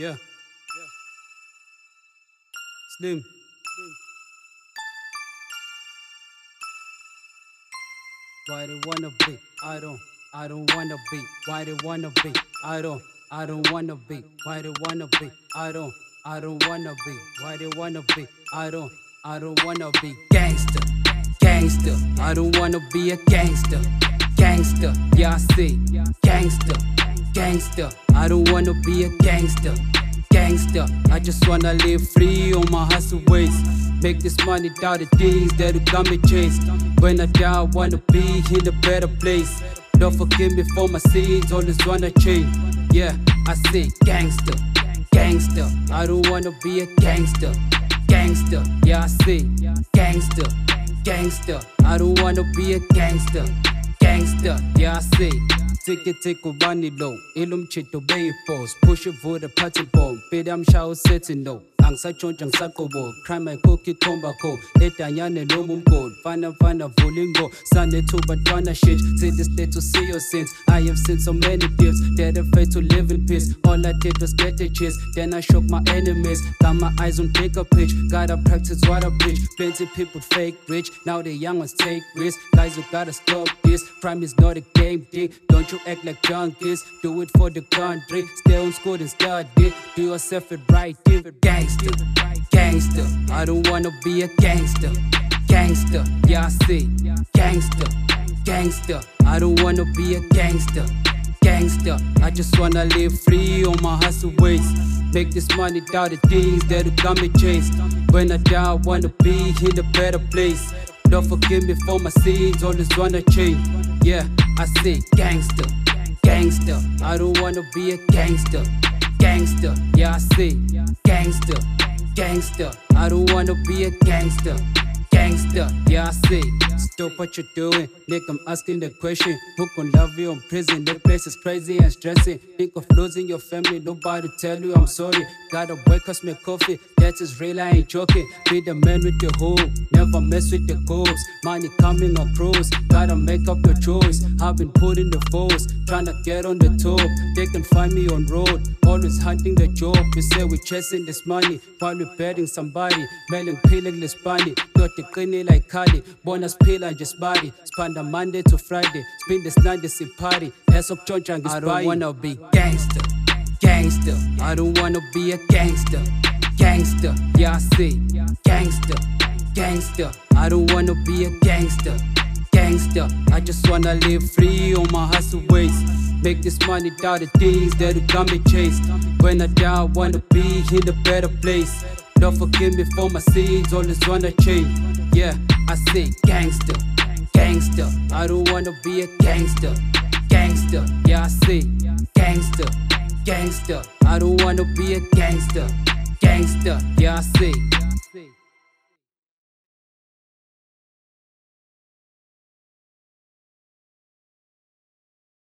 Yeah. Yeah. Slim. Why they wanna be? I don't. I don't wanna be. Why they wanna be? I don't. I don't wanna be. Why they wanna be? I don't. I don't wanna be. Why they wanna be? I don't. I don't wanna be gangster. Gangster. I don't wanna be a gangster. Gangster. Yeah, I see. Gangster. Gangster. I don't wanna be a gangster. Gangster. I just wanna live free on my hustle ways. Make this money down the things that will got me chased. When I die, I wanna be in a better place. Don't forgive me for my sins, always wanna change. Yeah, I say gangster, gangster. I don't wanna be a gangster, gangster. Yeah, I say gangster, gangster. I don't wanna be a gangster, gangster. Yeah, I say. Tiki tiki wani low, ilum chito bay pose, push it for the party bomb, bid show setting no. angisatshontsha ngisagobo crime ayikhoki khombakho edanyane noma umgoli fana fana vulingo sanethuba ntwana shit. See this day to see your sins. I have seen so many gifts that have faith to live in peace. All I did was get a cheers then I shook my enemies. Got my eyes on bigger pitch gotta practice what I preach. Plenty people fake rich. Now the young ones take risks. Guys you gotta stop this. Crime is not a game thing don't you act like junkies. Do it for the country. Stay on school and study. Do yourself it right give it gangster I don't wanna be a gangster. Gangster yeah I see. Gangster gangster I don't wanna be a gangster. Gangster I just wanna live free on my hustle ways make this money down the things that will got me chased when I die I wanna be in a better place. Don't forgive me for my sins always wanna change. Yeah I say gangster gangster I don't wanna be a gangster. Gangster yeah I say gangster gangster. I don't wanna be a gangster gangster. Yeah I say stop what you're doing. Nick I'm asking the question who can love you? In prison the place is crazy and stressing think of losing your family nobody tell you I'm sorry. Gotta wake us make coffee that is real I ain't joking. Be the man with the hope never mess with the goals. Money coming across gotta make up your choice. I've been putting the force trying to get on the top. They can find me on road always hunting the job. We say we're chasing this money while we're betting somebody. Mailing peeling this bunny got cleaning like Kali bonus pill and just body. Spend a Monday to Friday spend this night this party. Has up church and I don't wanna be gangster gangster. I don't wanna be a gangster gangster. Yeah I see gangster gangster. I don't wanna be a gangster gangster. I just wanna live free on my hustle ways. Make this money down the things that will got me chased when I die I wanna be in a better place don't forgive me for my sins always wanna change. Yeah I say gangster gangster. I don't wanna be a gangster gangster. Yeah I say gangster gangster. I don't wanna be a gangster gangster. Yeah I say